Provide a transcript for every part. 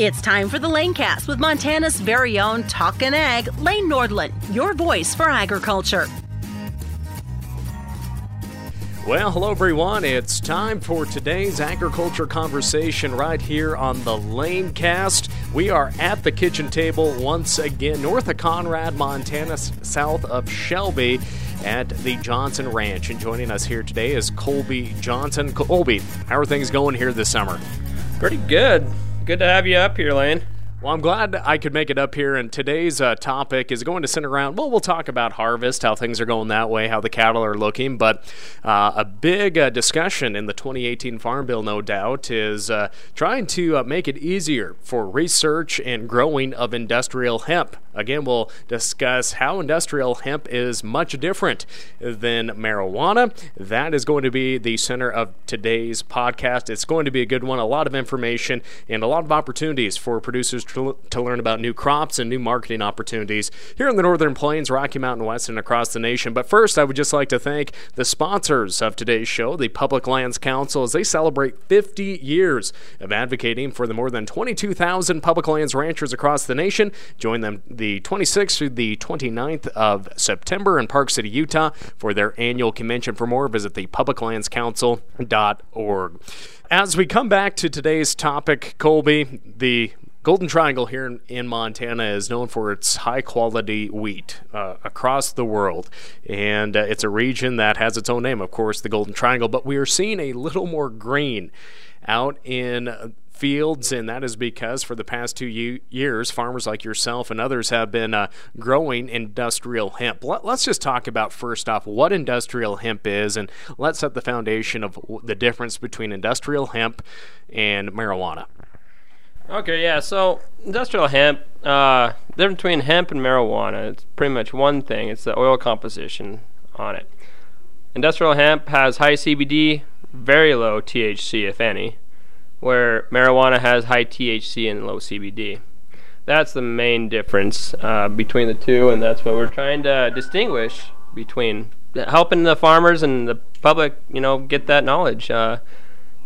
It's time for the Lanecast with Montana's very own Talkin' Ag, Lane Nordlund, your voice for agriculture. Well, hello everyone. It's time for today's agriculture conversation right here on the Lanecast. We are at the kitchen table once again, north of Conrad, Montana, south of Shelby at the Johnson Ranch. And joining us here today is Colby Johnson. Colby, how are things going here this summer? Pretty good. Good to have you up here, Lane. Well, I'm glad I could make it up here. And today's uh, topic is going to center around, well, we'll talk about harvest, how things are going that way, how the cattle are looking. But uh, a big uh, discussion in the 2018 Farm Bill, no doubt, is uh, trying to uh, make it easier for research and growing of industrial hemp. Again, we'll discuss how industrial hemp is much different than marijuana. That is going to be the center of today's podcast. It's going to be a good one, a lot of information, and a lot of opportunities for producers to, to learn about new crops and new marketing opportunities here in the Northern Plains, Rocky Mountain West, and across the nation. But first, I would just like to thank the sponsors of today's show, the Public Lands Council, as they celebrate 50 years of advocating for the more than 22,000 public lands ranchers across the nation. Join them the 26th through the 29th of September in Park City, Utah for their annual convention. For more, visit the publiclandscouncil.org. As we come back to today's topic, Colby, the Golden Triangle here in, in, Montana is known for its high quality wheat uh, across the world. And uh, it's a region that has its own name, of course, the Golden Triangle. But we are seeing a little more green out in fields, and that is because for the past two years, farmers like yourself and others have been uh, growing industrial hemp. Let, us just talk about first off what industrial hemp is, and let's set the foundation of the difference between industrial hemp and marijuana. Okay, yeah. So industrial hemp, uh, difference between hemp and marijuana, it's pretty much one thing. It's the oil composition on it. Industrial hemp has high CBD, very low THC, if any, where marijuana has high THC and low CBD. That's the main difference uh, between the two, and that's what we're trying to distinguish between helping the farmers and the public, you know, get that knowledge. Uh,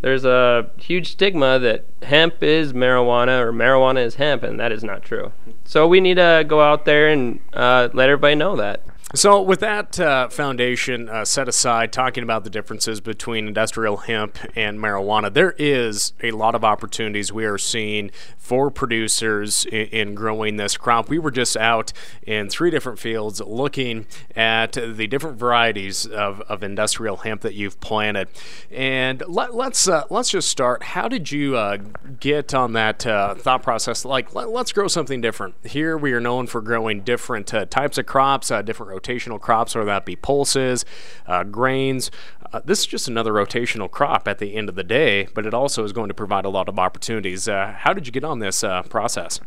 there's a huge stigma that hemp is marijuana or marijuana is hemp, and that is not true. So we need to go out there and uh, let everybody know that. So, with that uh, foundation uh, set aside, talking about the differences between industrial hemp and marijuana, there is a lot of opportunities we are seeing for producers in, in, growing this crop. We were just out in three different fields looking at the different varieties of, of industrial hemp that you've planted, and let, us let's, uh, let's just start. How did you uh, get on that uh, thought process? Like, let, us grow something different. Here, we are known for growing different uh, types of crops, different rotational crops, whether that be pulses, uh, grains. Uh, this is just another rotational crop at the end of the day, but it also is going to provide a lot of opportunities. Uh, how did you get on this uh, process?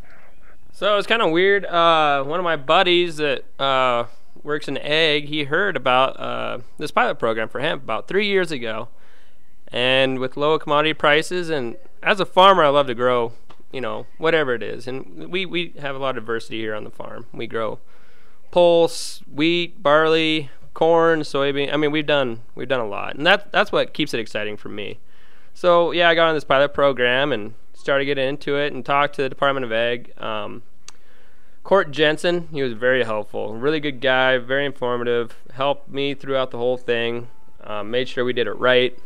So it's kind of weird. Uh, one of my buddies that works in ag, he heard about this pilot program for hemp about three years ago. And with low commodity prices, and as a farmer, I love to grow you know, whatever it is. And we, we have a lot of diversity here on the farm. We grow pulse, wheat, barley, corn, soybean. I mean, we've done we've done a lot, and that that's what keeps it exciting for me. So yeah, I got on this pilot program and started getting into it and talked to the Department of Ag. Um, Cort Jensen, he was very helpful, really good guy, very informative, helped me throughout the whole thing, um, made sure we did it right,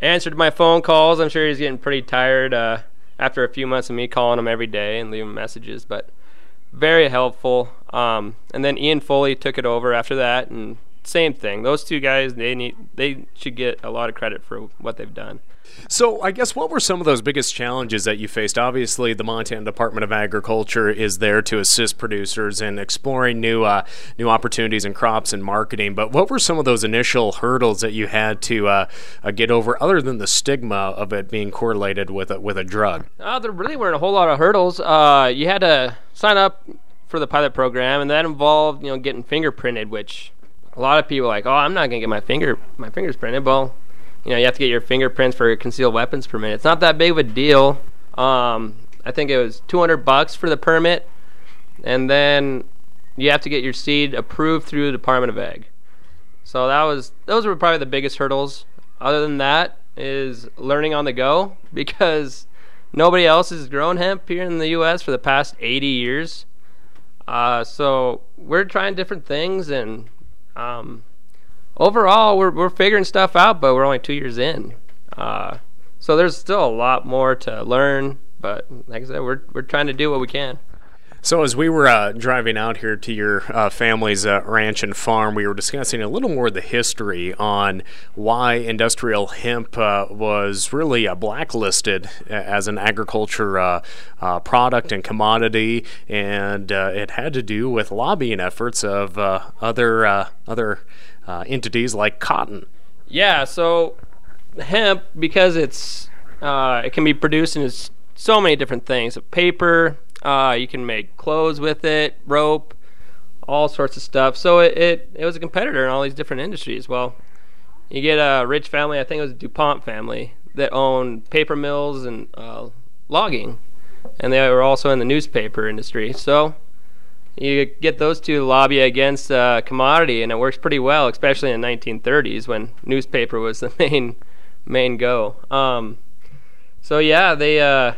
answered my phone calls. I'm sure he's getting pretty tired uh, after a few months of me calling him every day and leaving messages, but very helpful. Um, and then Ian Foley took it over after that, and same thing. Those two guys, they need, they should get a lot of credit for what they've done. So, I guess what were some of those biggest challenges that you faced? Obviously, the Montana Department of Agriculture is there to assist producers in exploring new uh, new opportunities in crops and marketing. But what were some of those initial hurdles that you had to uh, uh, get over, other than the stigma of it being correlated with a, with a drug? Uh, there really weren't a whole lot of hurdles. Uh, you had to sign up for the pilot program, and that involved you know getting fingerprinted, which a lot of people are like, oh, I'm not gonna get my finger my fingers printed. Well, you know, you have to get your fingerprints for concealed weapons permit. It's not that big of a deal. Um, I think it was 200 bucks for the permit, and then you have to get your seed approved through the Department of Ag. So that was those were probably the biggest hurdles. Other than that, is learning on the go because nobody else has grown hemp here in the U.S. for the past 80 years. Uh, so we're trying different things, and um, overall, we're we're figuring stuff out. But we're only two years in, uh, so there's still a lot more to learn. But like I said, we're we're trying to do what we can. So, as we were uh, driving out here to your uh, family's uh, ranch and farm, we were discussing a little more of the history on why industrial hemp uh, was really uh, blacklisted as an agriculture uh, product and commodity, and it had to do with lobbying efforts of other other entities like cotton. Yeah, so hemp because it's it can be produced in so many different things: paper uh, you can make clothes with it, rope, all sorts of stuff. So it, it, it was a competitor in all these different industries. Well, you get a rich family, I think it was a DuPont family, that owned paper mills and uh, logging. And they were also in the newspaper industry. So you get those two to lobby against uh, commodity, and it works pretty well, especially in the 1930s when newspaper was the main main go. Um, so yeah, they uh,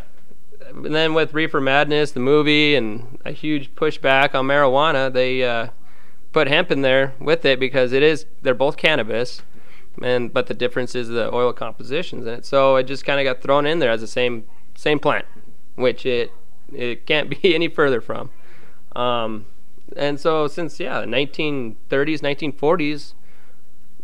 and then with Reefer Madness, the movie, and a huge pushback on marijuana, they uh, put hemp in there with it because it is they're both cannabis, and but the difference is the oil compositions in it. So it just kind of got thrown in there as the same same plant, which it it can't be any further from. Um, and so since yeah, the 1930s, 1940s,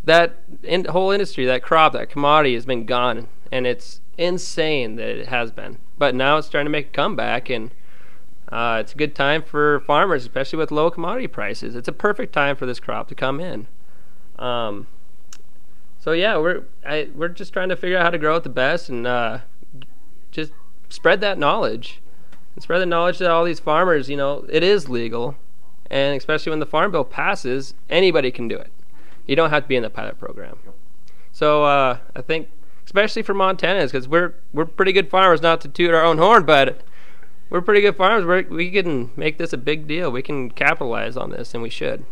that in, whole industry, that crop, that commodity has been gone, and it's insane that it has been but now it's starting to make a comeback, and uh, it's a good time for farmers, especially with low commodity prices. It's a perfect time for this crop to come in. Um, so yeah, we're I, we're just trying to figure out how to grow it the best and uh, just spread that knowledge and spread the knowledge to all these farmers. You know, it is legal, and especially when the farm bill passes, anybody can do it. You don't have to be in the pilot program. So uh, I think especially for Montanans, because we're we're pretty good farmers. Not to toot our own horn, but we're pretty good farmers. We're, we can make this a big deal. We can capitalize on this, and we should.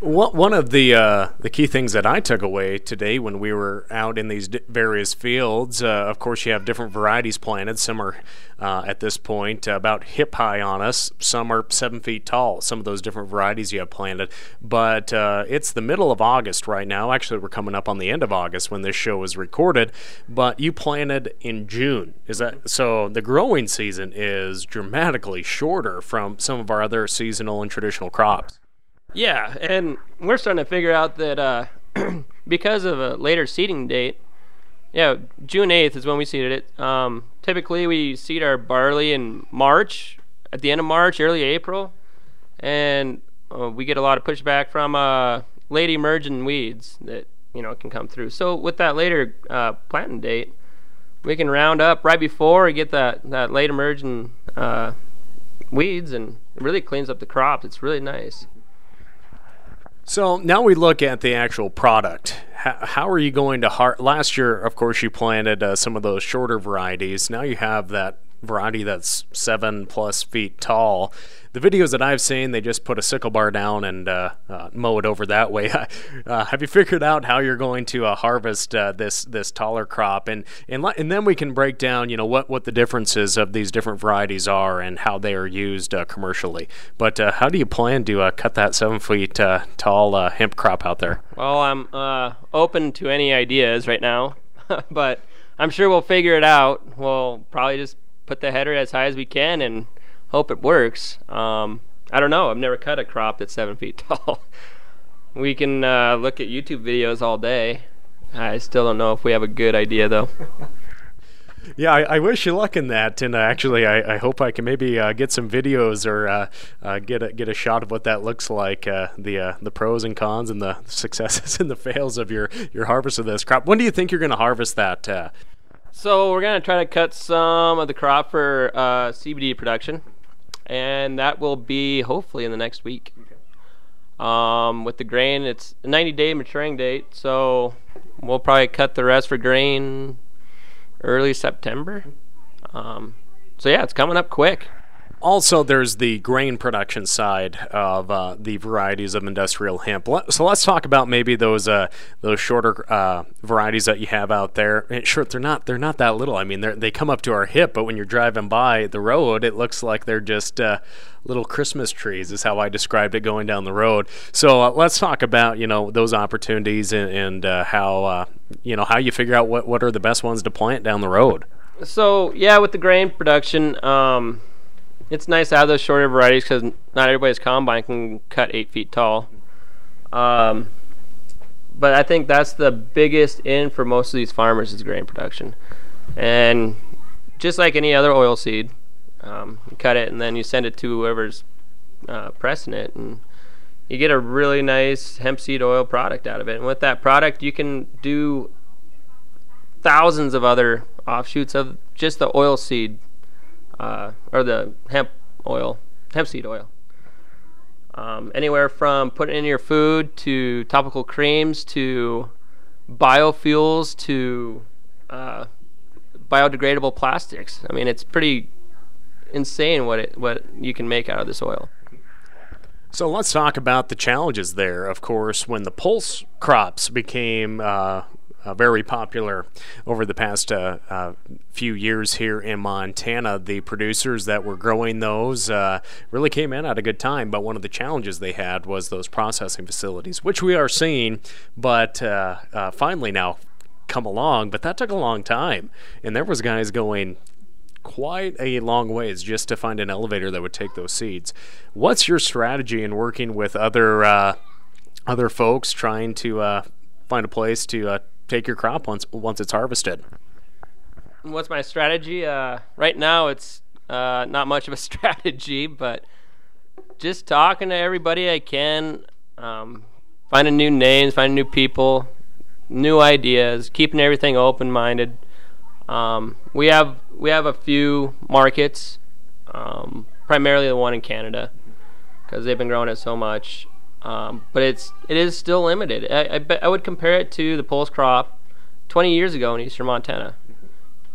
One of the uh, the key things that I took away today when we were out in these various fields, uh, of course, you have different varieties planted. Some are uh, at this point about hip high on us. Some are seven feet tall. Some of those different varieties you have planted. But uh, it's the middle of August right now. Actually, we're coming up on the end of August when this show is recorded. But you planted in June. Is that so? The growing season is dramatically shorter from some of our other seasonal and traditional crops. Yeah, and we're starting to figure out that uh, because of a later seeding date, yeah, June 8th is when we seeded it. Um, typically, we seed our barley in March, at the end of March, early April, and uh, we get a lot of pushback from uh, late emerging weeds that you know can come through. So with that later uh, planting date, we can Roundup right before we get that that late emerging uh, weeds, and it really cleans up the crops. It's really nice. So now we look at the actual product. How, how are you going to har- Last year, of course, you planted uh, some of those shorter varieties. Now you have that variety that's seven plus feet tall. The videos that I've seen, they just put a sickle bar down and uh, uh, mow it over that way. Uh, have you figured out how you're going to uh, harvest uh, this this taller crop? And and and then we can break down, you know, what what the differences of these different varieties are and how they are used uh, commercially. But how do you plan to cut that seven feet tall hemp crop out there? Well, I'm open to any ideas right now, but I'm sure we'll figure it out. We'll probably just put the header as high as we can and hope it works. Um, I don't know. I've never cut a crop that's seven feet tall. we can uh, look at YouTube videos all day. I still don't know if we have a good idea though. yeah, I, I, wish you luck in that, and uh, actually, I, I, hope I can maybe uh, get some videos or uh, uh, get a, get a shot of what that looks like, uh, the the pros and cons and the successes and the fails of your your harvest of this crop. When do you think you're going to harvest that? So we're gonna try to cut some of the crop for uh, CBD production, and that will be hopefully in the next week. Um, with the grain, it's a 90-day maturing date, so we'll probably cut the rest for grain early September. Um, so yeah, it's coming up quick also, there's the grain production side of uh, the varieties of industrial hemp. So let's talk about maybe those uh, those shorter uh, varieties that you have out there. And sure, they're not they're not that little. I mean, they come up to our hip, but when you're driving by the road, it looks like they're just uh, little Christmas trees. Is how I described it going down the road. So uh, let's talk about you know those opportunities and, and uh, how you know how you figure out what what are the best ones to plant down the road. So yeah, with the grain production. Um, it's nice to have those shorter varieties because not everybody's combine can cut eight feet tall. Um, but I think that's the biggest in for most of these farmers is grain production, and just like any other oil seed, um, you cut it and then you send it to whoever's uh, pressing it, and you get a really nice hemp seed oil product out of it. And with that product, you can do thousands of other offshoots of just the oil seed uh, or the hemp oil, hemp seed oil. Um, anywhere from putting in your food to topical creams to biofuels to uh, biodegradable plastics. I mean, it's pretty insane what it what you can make out of this oil. So let's talk about the challenges there. Of course, when the pulse crops became uh, uh, very popular over the past uh, uh, few years here in Montana. The producers that were growing those uh, really came in at a good time, but one of the challenges they had was those processing facilities, which we are seeing, but uh, uh, finally now come along. But that took a long time, and there was guys going quite a long ways just to find an elevator that would take those seeds. What's your strategy in working with other other folks trying to find a place to take your crop once once it's harvested. What's my strategy? Uh, right now, it's uh, not much of a strategy, but just talking to everybody I can, um, finding new names, finding new people, new ideas, keeping everything open minded. Um, we have we have a few markets, um, primarily the one in Canada, because they've been growing it so much. Um, but it's it is still limited. I, I, I would compare it to the pulse crop 20 years ago in eastern Montana.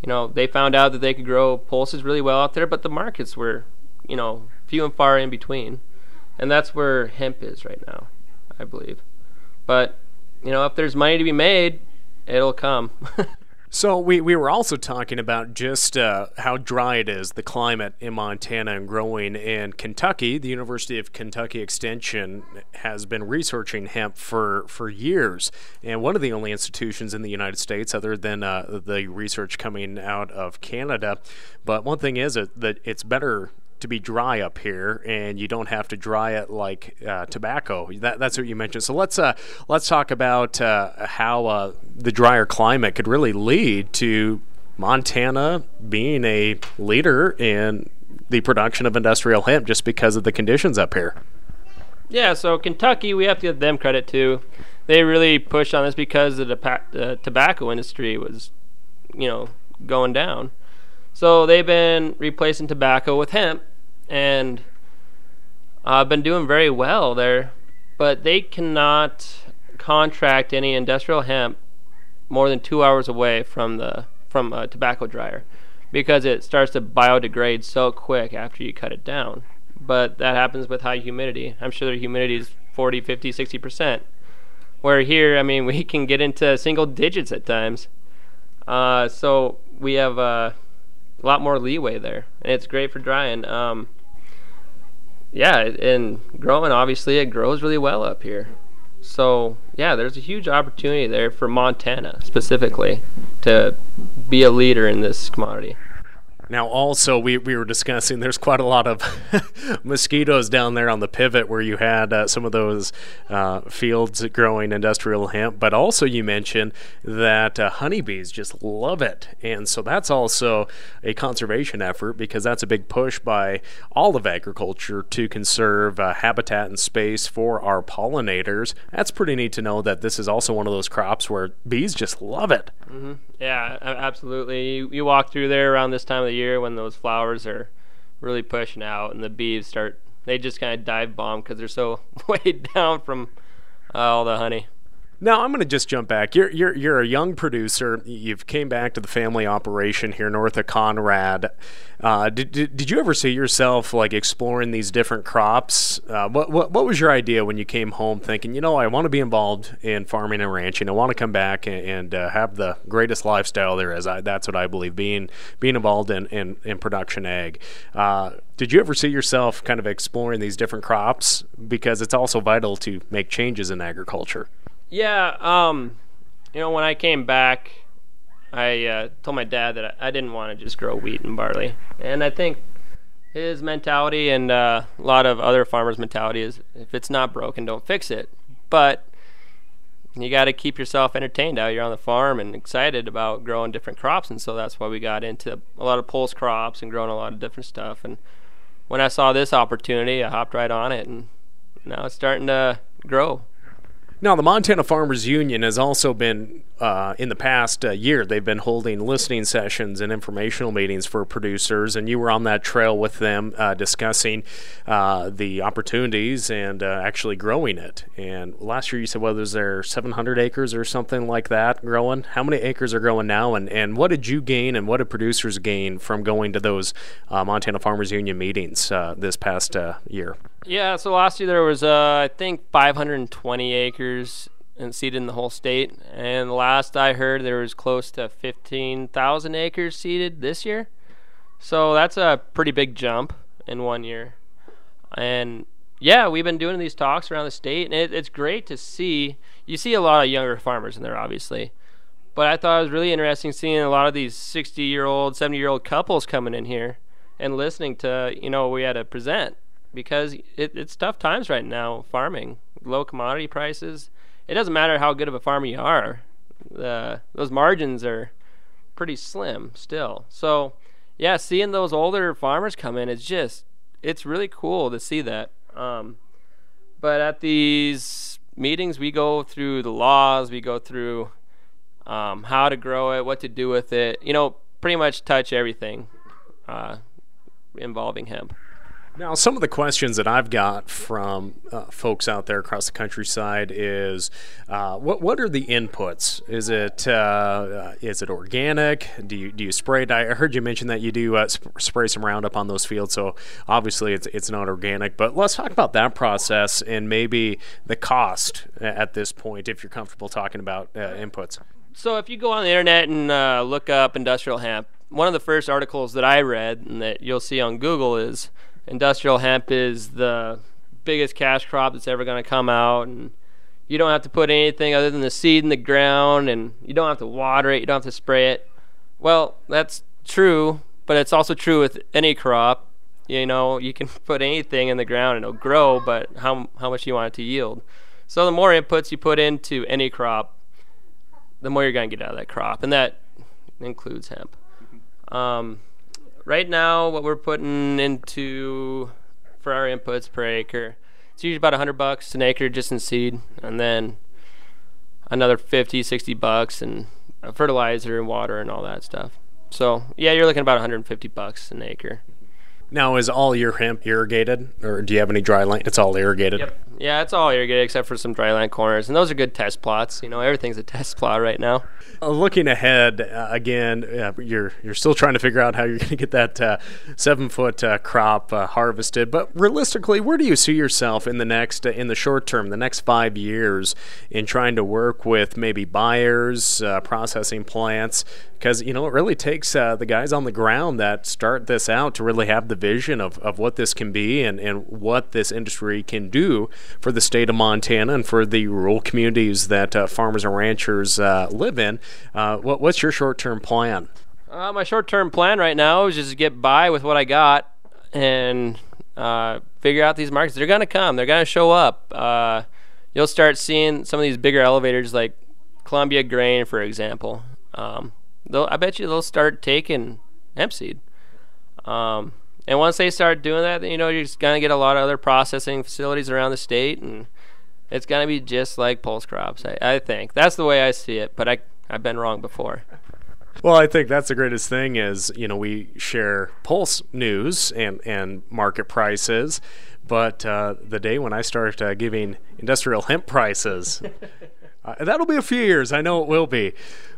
You know, they found out that they could grow pulses really well out there, but the markets were, you know, few and far in between. And that's where hemp is right now, I believe. But, you know, if there's money to be made, it'll come. So we, we were also talking about just uh, how dry it is, the climate in Montana and growing in Kentucky. The University of Kentucky Extension has been researching hemp for, for years, and one of the only institutions in the United States, other than uh, the research coming out of Canada. But one thing is that it's better to be dry up here, and you don't have to dry it like uh, tobacco. That, that's what you mentioned. So let's uh, let's talk about uh, how uh, the drier climate could really lead to Montana being a leader in the production of industrial hemp, just because of the conditions up here. Yeah, so Kentucky, we have to give them credit too. They really pushed on this because the tobacco industry was, you know, going down. So they've been replacing tobacco with hemp, and I've uh, been doing very well there. But they cannot contract any industrial hemp more than two hours away from the from a tobacco dryer because it starts to biodegrade so quick after you cut it down. But that happens with high humidity. I'm sure their humidity is 40, 50, 60 percent. Where here, I mean, we can get into single digits at times. Uh, so we have uh, a lot more leeway there, and it's great for drying. Um, yeah, and growing obviously it grows really well up here. So yeah, there's a huge opportunity there for Montana specifically to be a leader in this commodity. Now, also, we, we were discussing there's quite a lot of mosquitoes down there on the pivot where you had uh, some of those uh, fields growing industrial hemp, but also you mentioned that uh, honeybees just love it. And so that's also a conservation effort because that's a big push by all of agriculture to conserve uh, habitat and space for our pollinators. That's pretty neat to know that this is also one of those crops where bees just love it. Mm-hmm. Yeah, absolutely. You, you walk through there around this time of the year when those flowers are really pushing out and the bees start, they just kind of dive bomb because they're so weighed down from uh, all the honey. Now I'm going to just jump back. You're you're you're a young producer. You've came back to the family operation here north of Conrad. Uh, did, did, did you ever see yourself like exploring these different crops? Uh, what, what what was your idea when you came home, thinking, you know, I want to be involved in farming and ranching. I want to come back and, and uh, have the greatest lifestyle there is. I, that's what I believe. Being being involved in in, in production ag. Uh, did you ever see yourself kind of exploring these different crops because it's also vital to make changes in agriculture? Yeah, um, you know, when I came back, I uh, told my dad that I, didn't want to just grow wheat and barley, and I think his mentality and uh, a lot of other farmers' mentality is if it's not broken, don't fix it. But you got to keep yourself entertained out here on the farm and excited about growing different crops, and so that's why we got into a lot of pulse crops and growing a lot of different stuff. And when I saw this opportunity, I hopped right on it, and now it's starting to grow. Now, the Montana Farmers Union has also been, uh, in the past uh, year, they've been holding listening sessions and informational meetings for producers, and you were on that trail with them uh, discussing uh, the opportunities and uh, actually growing it. And last year you said, well, there's there 700 acres or something like that growing. How many acres are growing now, and, and what did you gain and what did producers gain from going to those uh, Montana Farmers Union meetings this past year? Yeah, so last year there was, uh, I think, 520 acres and seeded in the whole state. And last I heard, there was close to 15,000 acres seeded this year. So that's a pretty big jump in one year. And yeah, we've been doing these talks around the state, and it, it's great to see. You see a lot of younger farmers in there, obviously. But I thought it was really interesting seeing a lot of these 60 year old, 70 year old couples coming in here and listening to, you know, what we had to present because it, it's tough times right now farming, low commodity prices. It doesn't matter how good of a farmer you are, the those margins are pretty slim still. So, yeah, seeing those older farmers come in, it's just it's really cool to see that. Um, but at these meetings, we go through the laws, we go through um, how to grow it, what to do with it. You know, pretty much touch everything uh, involving hemp. Now, some of the questions that I've got from uh, folks out there across the countryside is, uh, what what are the inputs? Is it uh, uh is it organic? Do you do you spray it? I heard you mention that you do uh, sp- spray some Roundup on those fields, so obviously it's it's not organic. But let's talk about that process and maybe the cost at this point, if you're comfortable talking about uh, inputs. So, if you go on the internet and look up industrial hemp, one of the first articles that I read and that you'll see on Google is industrial hemp is the biggest cash crop that's ever going to come out and you don't have to put anything other than the seed in the ground and you don't have to water it you don't have to spray it. Well that's true but it's also true with any crop. You know you can put anything in the ground and it'll grow but how, how much you want it to yield? So the more inputs you put into any crop the more you're going to get out of that crop and that includes hemp. Um, right now, what we're putting into for our inputs per acre, it's usually about 100 bucks an acre just in seed, and then another 50, 60 bucks and fertilizer and water and all that stuff. So yeah, you're looking about 150 bucks an acre. Now, is all your hemp irrigated, or do you have any dry land? It's all irrigated. Yep. Yeah, it's all irrigated except for some dry land corners, and those are good test plots. You know, everything's a test plot right now. Uh, looking ahead, uh, again, uh, you're you're still trying to figure out how you're going to get that uh, seven foot uh, crop uh, harvested. But realistically, where do you see yourself in the next in the short term, the next five years, in trying to work with maybe buyers, processing plants? Because you know, it really takes the guys on the ground that start this out to really have the vision of, of what this can be and, and what this industry can do for the state of Montana and for the rural communities that uh, farmers and ranchers uh, live in. Uh, what, what's your short term plan? Uh, my short term plan right now is just to get by with what I got and uh, figure out these markets. They're going to come, they're going to show up. you'll start seeing some of these bigger elevators like Columbia Grain, for example. Um, I bet you they'll start taking hemp seed. Um, and once they start doing that, you know, you're just gonna get a lot of other processing facilities around the state, and it's gonna be just like pulse crops. I, I think that's the way I see it, but I I've been wrong before. Well, I think that's the greatest thing is you know we share pulse news and and market prices, but uh, the day when I start uh, giving industrial hemp prices. Uh, that'll be a few years. I know it will be.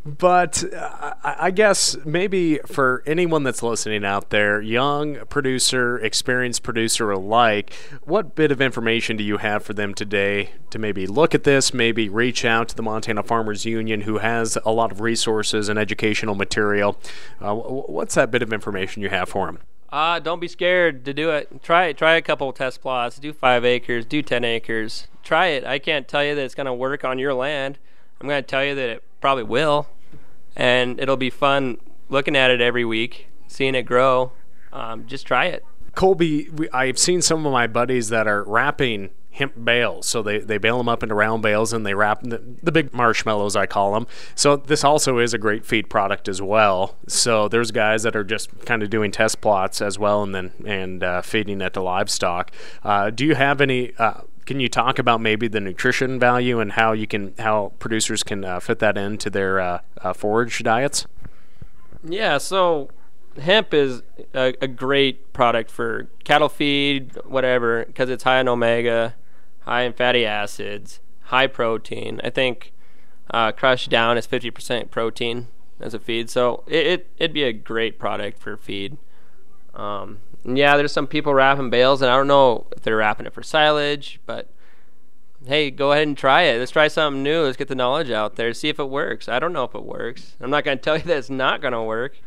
But uh, I guess maybe for anyone that's listening out there, young producer, experienced producer alike, what bit of information do you have for them today to maybe look at this, maybe reach out to the Montana Farmers Union, who has a lot of resources and educational material? Uh, what's that bit of information you have for them? Uh, don't be scared to do it. Try it. Try a couple test plots. Do five acres. Do ten acres. Try it. I can't tell you that it's going to work on your land. I'm going to tell you that it probably will, and it'll be fun looking at it every week, seeing it grow. Um, just try it. Colby, I've seen some of my buddies that are wrapping hemp bales. So they, they bale them up into round bales and they wrap the, the, big marshmallows, I call them. So this also is a great feed product as well. So there's guys that are just kind of doing test plots as well and then and uh, feeding it to livestock. Uh, do you have any? Uh, can you talk about maybe the nutrition value and how you can how producers can uh, fit that into their uh, uh, forage diets? Yeah. So hemp is a, a, great product for cattle feed, whatever, because it's high in omega high in fatty acids, high protein. I think uh, crushed down is 50% protein as a feed, so it, it would be a great product for feed. Um, yeah, there's some people wrapping bales, and I don't know if they're wrapping it for silage, but hey, go ahead and try it. Let's try something new. Let's get the knowledge out there, see if it works. I don't know if it works. I'm not going to tell you that it's not going to work,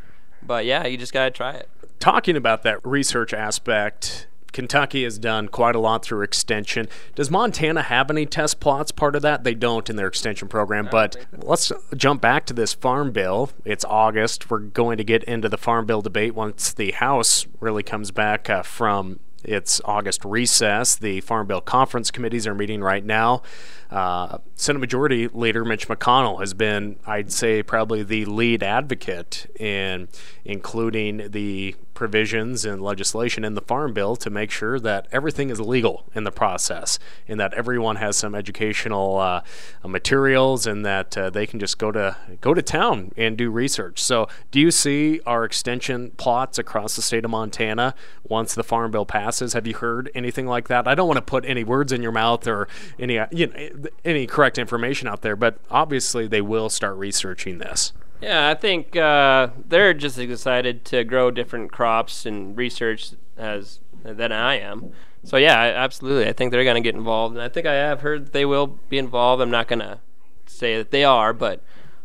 but yeah, you just got to try it. Talking about that research aspect, Kentucky has done quite a lot through extension. Does Montana have any test plots part of that? They don't in their extension program. But let's jump back to this farm bill. It's August. We're going to get into the farm bill debate once the House really comes back uh, from its August recess. The Farm Bill Conference committees are meeting right now. Uh, Senate Majority Leader Mitch McConnell has been, I'd say, probably the lead advocate in including the provisions and legislation in the Farm Bill to make sure that everything is legal in the process and that everyone has some educational uh, materials and that uh, they can just go to go to town and do research. So, do you see our extension plots across the state of Montana once the Farm Bill passes? Have you heard anything like that? I don't want to put any words in your mouth or any you know any correct information out there, but obviously they will start researching this. Yeah, I think uh, they're just as excited to grow different crops and research as than I am. So yeah, absolutely. I think they're going to get involved, and I think I have heard they will be involved. I'm not going to say that they are, but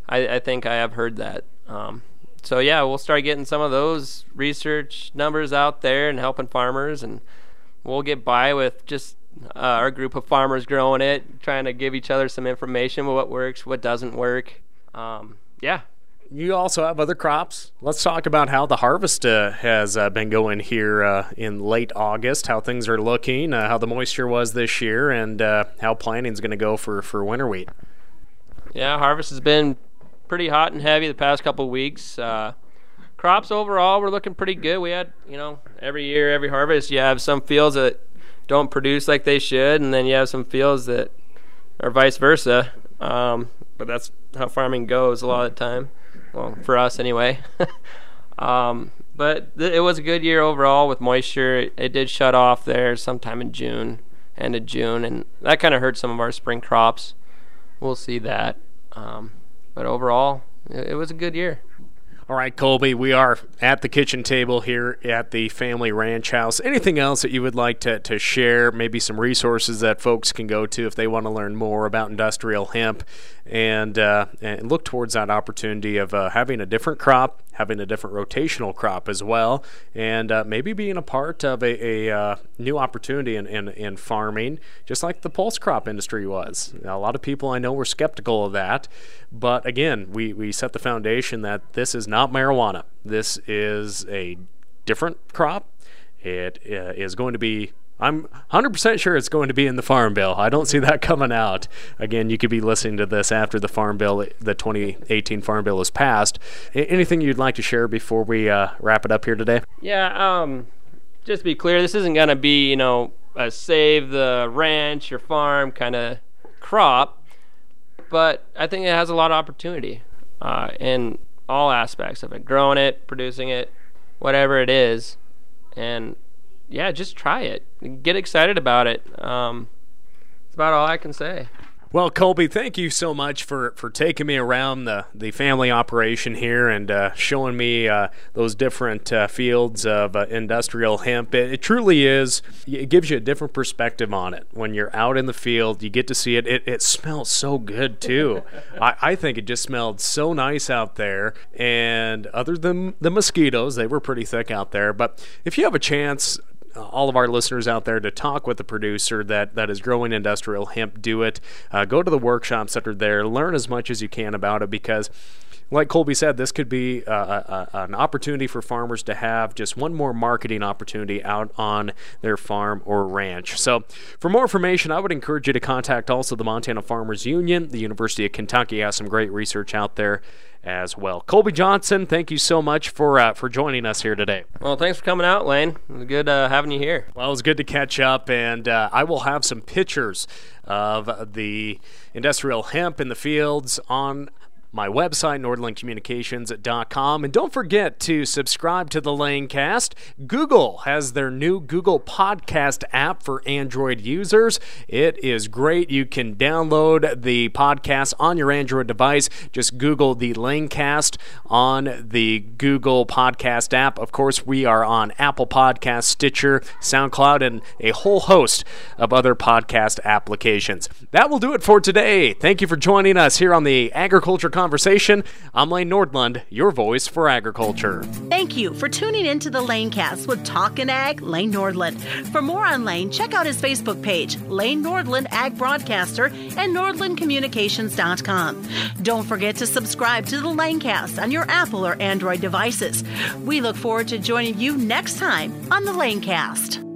I, I think I have heard that. Um, so yeah, we'll start getting some of those research numbers out there and helping farmers, and we'll get by with just uh, our group of farmers growing it, trying to give each other some information what works, what doesn't work. Um, yeah. You also have other crops. Let's talk about how the harvest uh, has uh, been going here uh, in late August, how things are looking, uh, how the moisture was this year, and uh, how planting is going to go for, for winter wheat. Yeah, harvest has been pretty hot and heavy the past couple weeks. crops overall were looking pretty good. We had, you know, every year, every harvest, you have some fields that don't produce like they should, and then you have some fields that are vice versa. Um, but that's how farming goes a lot of the time. Well, for us anyway. um, but th- it was a good year overall with moisture. It, it, did shut off there sometime in June, end of June, and that kind of hurt some of our spring crops. We'll see that. Um, but overall, it, it was a good year. All right, Colby, we are at the kitchen table here at the family ranch house. Anything else that you would like to, to share? Maybe some resources that folks can go to if they want to learn more about industrial hemp and, uh, and look towards that opportunity of uh, having a different crop, having a different rotational crop as well, and uh, maybe being a part of a, a uh, new opportunity in, in, in, farming, just like the pulse crop industry was. Now, a lot of people I know were skeptical of that, but again, we, we set the foundation that this is not marijuana. This is a different crop. It uh, is going to be I'm 100% sure it's going to be in the Farm Bill. I don't see that coming out. Again, you could be listening to this after the Farm Bill, the 2018 Farm Bill is passed. Anything you'd like to share before we uh, wrap it up here today? Yeah, um, just to be clear, this isn't going to be, you know, a save the ranch or farm kind of crop, but I think it has a lot of opportunity uh, in all aspects of it growing it, producing it, whatever it is. And yeah, just try it. Get excited about it. Um, that's about all I can say. Well, Colby, thank you so much for, for taking me around the, the family operation here and uh, showing me uh, those different uh, fields of uh, industrial hemp. It, it, truly is, it gives you a different perspective on it. When you're out in the field, you get to see it. It, it smells so good, too. I, I think it just smelled so nice out there. And other than the mosquitoes, they were pretty thick out there. But if you have a chance, uh, all of our listeners out there to talk with the producer that, that is growing industrial hemp, do it. Uh, go to the workshops that are there. Learn as much as you can about it because like Colby said, this could be uh, a, a, an opportunity for farmers to have just one more marketing opportunity out on their farm or ranch. So, for more information, I would encourage you to contact also the Montana Farmers Union. The University of Kentucky has some great research out there as well. Colby Johnson, thank you so much for uh, for joining us here today. Well, thanks for coming out, Lane. It was good uh, having you here. Well, it was good to catch up, and uh, I will have some pictures of the industrial hemp in the fields on my website, nordlundcommunications.com. And don't forget to subscribe to the Lanecast. Google has their new Google Podcast app for Android users. It is great. You can download the podcast on your Android device. Just Google the Lanecast on the Google Podcast app. Of course, we are on Apple Podcast, Stitcher, SoundCloud, and a whole host of other podcast applications. That will do it for today. Thank you for joining us here on the Agriculture conversation. I'm Lane Nordlund, your voice for agriculture. Thank you for tuning in to the Lanecast with Talkin' Ag, Lane Nordlund. For more on Lane, check out his Facebook page, Lane Nordlund Ag Broadcaster, and NordlundCommunications.com. Don't forget to subscribe to the Lanecast on your Apple or Android devices. We look forward to joining you next time on the Lanecast.